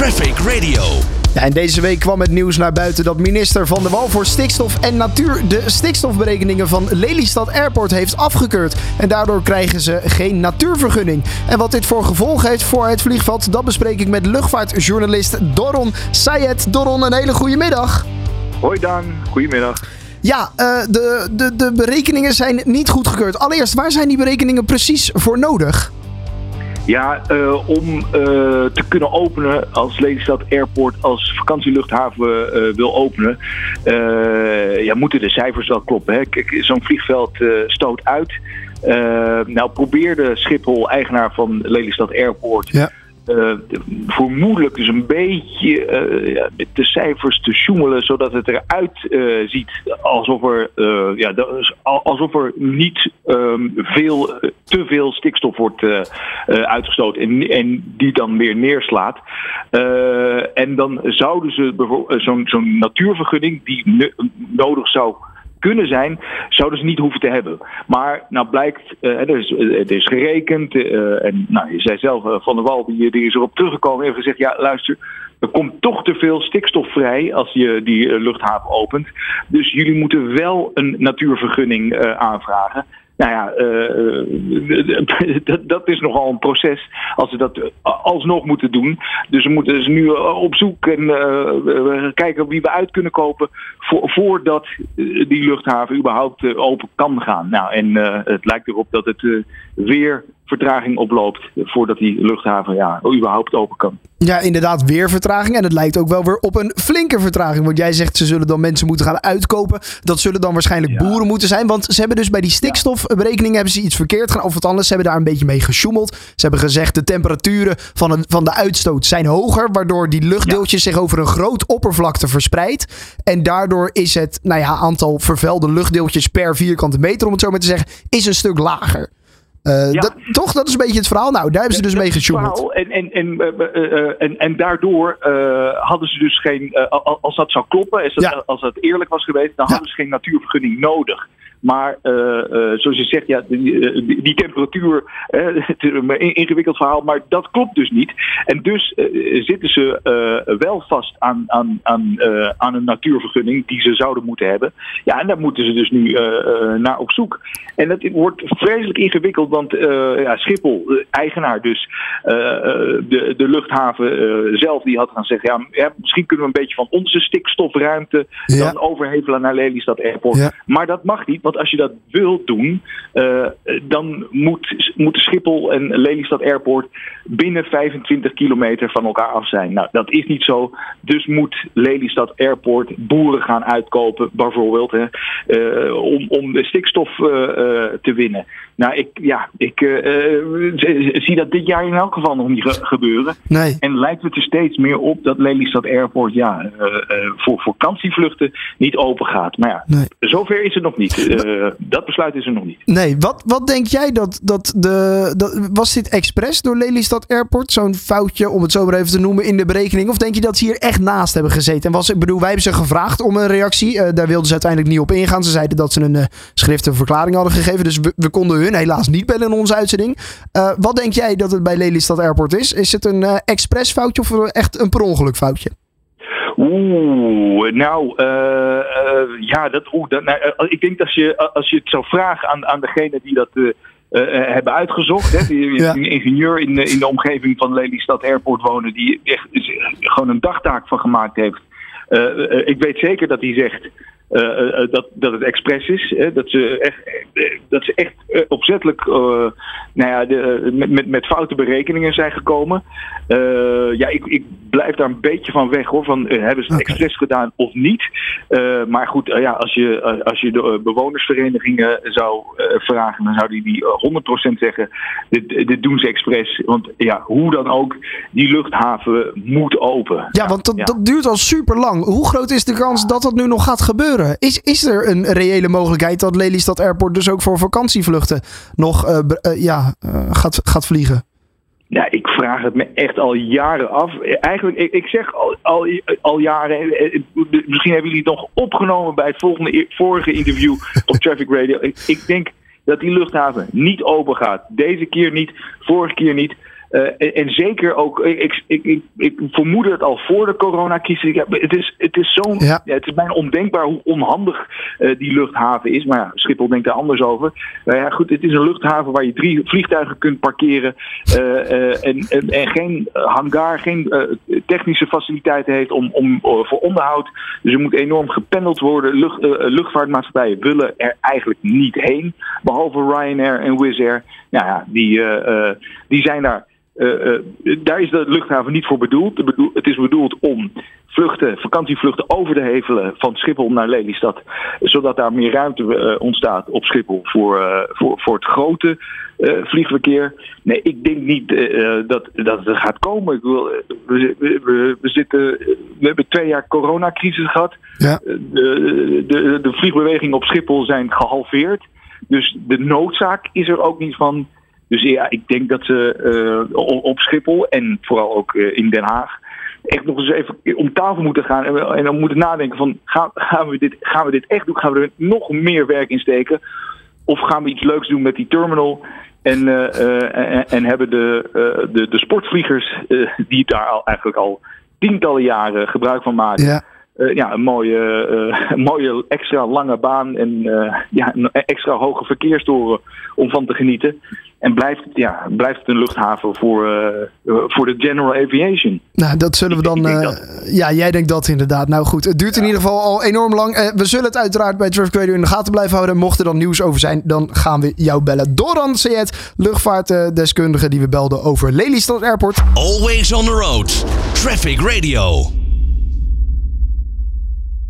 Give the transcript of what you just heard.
Traffic Radio. Ja, en deze week kwam het nieuws naar buiten dat minister Van der Wal voor Stikstof en Natuur de stikstofberekeningen van Lelystad Airport heeft afgekeurd. En daardoor krijgen ze geen natuurvergunning. En wat dit voor gevolg heeft voor het vliegveld, dat bespreek ik met luchtvaartjournalist Doron Sayed. Doron, een hele goede middag. Hoi Daan, goedemiddag. Ja, uh, de, de, de berekeningen zijn niet goedgekeurd. Allereerst, waar zijn die berekeningen precies voor nodig? Ja, uh, om uh, te kunnen openen als Lelystad Airport als vakantieluchthaven uh, wil openen, ja, moeten de cijfers wel kloppen. Hè? Kijk, zo'n vliegveld stoot uit. nou probeerde Schiphol, eigenaar van Lelystad Airport, ja uh, vermoedelijk dus een beetje uh, ja, met de cijfers te sjoemelen, zodat het eruit uh, ziet alsof er, ja, alsof er niet um, veel, te veel stikstof wordt uitgestoten en, die dan weer neerslaat. en dan zouden ze zo'n zo'n natuurvergunning die nodig zou kunnen zijn, zouden ze niet hoeven te hebben. Maar nou blijkt, uh, er, is, het is gerekend. Uh, en nou, je zei zelf, Van der Wal, die, die is erop teruggekomen en heeft gezegd: ja, luister. Er komt toch te veel stikstof vrij als je die luchthaven opent. Dus jullie moeten wel een natuurvergunning aanvragen. Nou ja, uh, dat, dat, is nogal een proces als ze dat alsnog moeten doen. Dus we moeten dus nu op zoek en kijken wie we uit kunnen kopen voor, voordat die luchthaven überhaupt open kan gaan. Nou, en het lijkt erop dat het weer vertraging oploopt voordat die luchthaven ja, überhaupt open kan. Ja, inderdaad, weer vertraging. En het lijkt ook wel weer op een flinke vertraging. Want jij zegt ze zullen dan mensen moeten gaan uitkopen. Dat zullen dan waarschijnlijk boeren moeten zijn. Want ze hebben dus bij die stikstofberekeningen hebben ze iets verkeerd gedaan. Of wat anders, ze hebben daar een beetje mee gesjoemeld. Ze hebben gezegd de temperaturen van, een, van de uitstoot zijn hoger. Waardoor die luchtdeeltjes zich over een groot oppervlakte verspreidt. En daardoor is het nou ja, aantal vervuilde luchtdeeltjes per vierkante meter, om het zo maar te zeggen, is een stuk lager. Uh, ja. dat, toch? Dat is een beetje het verhaal. Nou, daar hebben ze dus mee gesjoemeld. En, en, en, uh, en, en daardoor hadden ze dus geen... als dat zou kloppen, als dat, ja. als dat eerlijk was geweest... dan ja. hadden ze geen natuurvergunning nodig. Maar uh, uh, zoals je zegt, ja, die, die, die temperatuur, uh, het is een ingewikkeld verhaal, maar dat klopt dus niet. En dus zitten ze wel vast aan, aan, aan, aan een natuurvergunning die ze zouden moeten hebben. Ja, en daar moeten ze dus nu naar op zoek. En dat wordt vreselijk ingewikkeld, want ja, Schiphol, eigenaar dus, de, de luchthaven zelf, die had gaan zeggen, ja, misschien kunnen we een beetje van onze stikstofruimte ja. dan overhevelen naar Lelystad Airport. Ja. Maar dat mag niet, want als je dat wilt doen, uh, dan moet, moeten Schiphol en Lelystad Airport binnen 25 kilometer van elkaar af zijn. Nou, dat is niet zo. Dus moet Lelystad Airport boeren gaan uitkopen, bijvoorbeeld, hè, uh, om, om de stikstof uh, te winnen. Nou, ik, ja, ik zie dat dit jaar in elk geval nog niet ge gebeuren. Nee. En lijkt het er steeds meer op dat Lelystad Airport ja, voor vakantievluchten niet open gaat. Maar ja, nee. zover is het nog niet. Uh, dat besluit is er nog niet. Nee, wat, wat denk jij dat, dat de. Dat, was dit expres door Lelystad Airport? Zo'n foutje, om het zo maar even te noemen, in de berekening? Of denk je dat ze hier echt naast hebben gezeten? En was, ik bedoel, wij hebben ze gevraagd om een reactie. Uh, daar wilden ze uiteindelijk niet op ingaan. Ze zeiden dat ze een uh, schriftelijke verklaring hadden gegeven. Dus we, we, konden hun helaas niet bellen in onze uitzending. wat denk jij dat het bij Lelystad Airport is? Is het een expres foutje of echt een per ongeluk foutje? Oeh, nou, uh, uh, ja, dat, oeh, dat, nou, ik denk dat je, als je het zou vragen aan, aan degene die dat hebben uitgezocht, hè, die, ja. een ingenieur in, in de omgeving van Lelystad Airport wonen, die echt gewoon een dagtaak van gemaakt heeft. ik weet zeker dat hij zegt, dat, dat het expres is. Hè? Dat, ze echt, dat ze echt opzettelijk nou ja, de, met, met, met foute berekeningen zijn gekomen. ja, ik, ik blijf daar een beetje van weg hoor. Van, hebben ze het okay. expres gedaan of niet? maar goed, ja, als, je, als je de bewonersverenigingen zou vragen, dan zouden die 100% zeggen: dit, dit doen ze expres. Want ja, hoe dan ook, die luchthaven moet open. Ja, want dat, ja. dat duurt al super lang. Hoe groot is de kans dat dat nu nog gaat gebeuren? Is, is er een reële mogelijkheid dat Lelystad Airport dus ook voor vakantievluchten nog uh, uh, ja, uh, gaat, gaat vliegen? Ja, ik vraag het me echt al jaren af. Eigenlijk, ik, ik zeg al, al, al, jaren, misschien hebben jullie het nog opgenomen bij het volgende, vorige interview op Traffic Radio. Ik, ik denk dat die luchthaven niet open gaat. Deze keer niet, vorige keer niet. En, en, zeker ook, ik, ik, ik, ik, vermoedde het al voor de coronacrisis. het is, het is zo'n, ja. het is bijna ondenkbaar hoe onhandig die luchthaven is. Maar ja, Schiphol denkt er anders over. Maar ja, goed, het is een luchthaven waar je drie vliegtuigen kunt parkeren en, en, en, geen hangar, geen technische faciliteiten heeft om, om, voor onderhoud. Dus er moet enorm gependeld worden. Lucht, luchtvaartmaatschappijen willen er eigenlijk niet heen, behalve Ryanair en Wizz Air. Nou ja, die, die zijn daar uh, daar is de luchthaven niet voor bedoeld. Het is bedoeld om vluchten, vakantievluchten over de hevelen van Schiphol naar Lelystad. Zodat daar meer ruimte uh, ontstaat op Schiphol voor, voor, voor het grote vliegverkeer. Nee, ik denk niet dat, dat het gaat komen. Ik wil, we, we, we, zitten, we hebben twee jaar coronacrisis gehad. Ja. De, de, de vliegbewegingen op Schiphol zijn gehalveerd. Dus de noodzaak is er ook niet van dus ja, ik denk dat ze uh, op Schiphol en vooral ook uh, in Den Haag echt nog eens even om tafel moeten gaan en, dan moeten nadenken van gaan, gaan, we dit, gaan we dit echt doen? Gaan we er nog meer werk in steken? Of gaan we iets leuks doen met die terminal? En, en, en, hebben de, de, de sportvliegers, die daar al, eigenlijk al tientallen jaren gebruik van maken, ja. Ja, een mooie, uh, mooie extra lange baan en uh, ja, een extra hoge verkeerstoren om van te genieten. En blijft, ja, blijft het een luchthaven voor, uh, voor de general aviation. Nou, dat zullen we dan. Uh, ja, jij denkt dat inderdaad. Nou goed, het duurt in ieder geval al enorm lang. Uh, we zullen het uiteraard bij Traffic Radio in de gaten blijven houden. Mocht er dan nieuws over zijn, dan gaan we jou bellen. Doran Sayed, luchtvaartdeskundige die we belden over Lelystad Airport. Always on the road. Traffic Radio.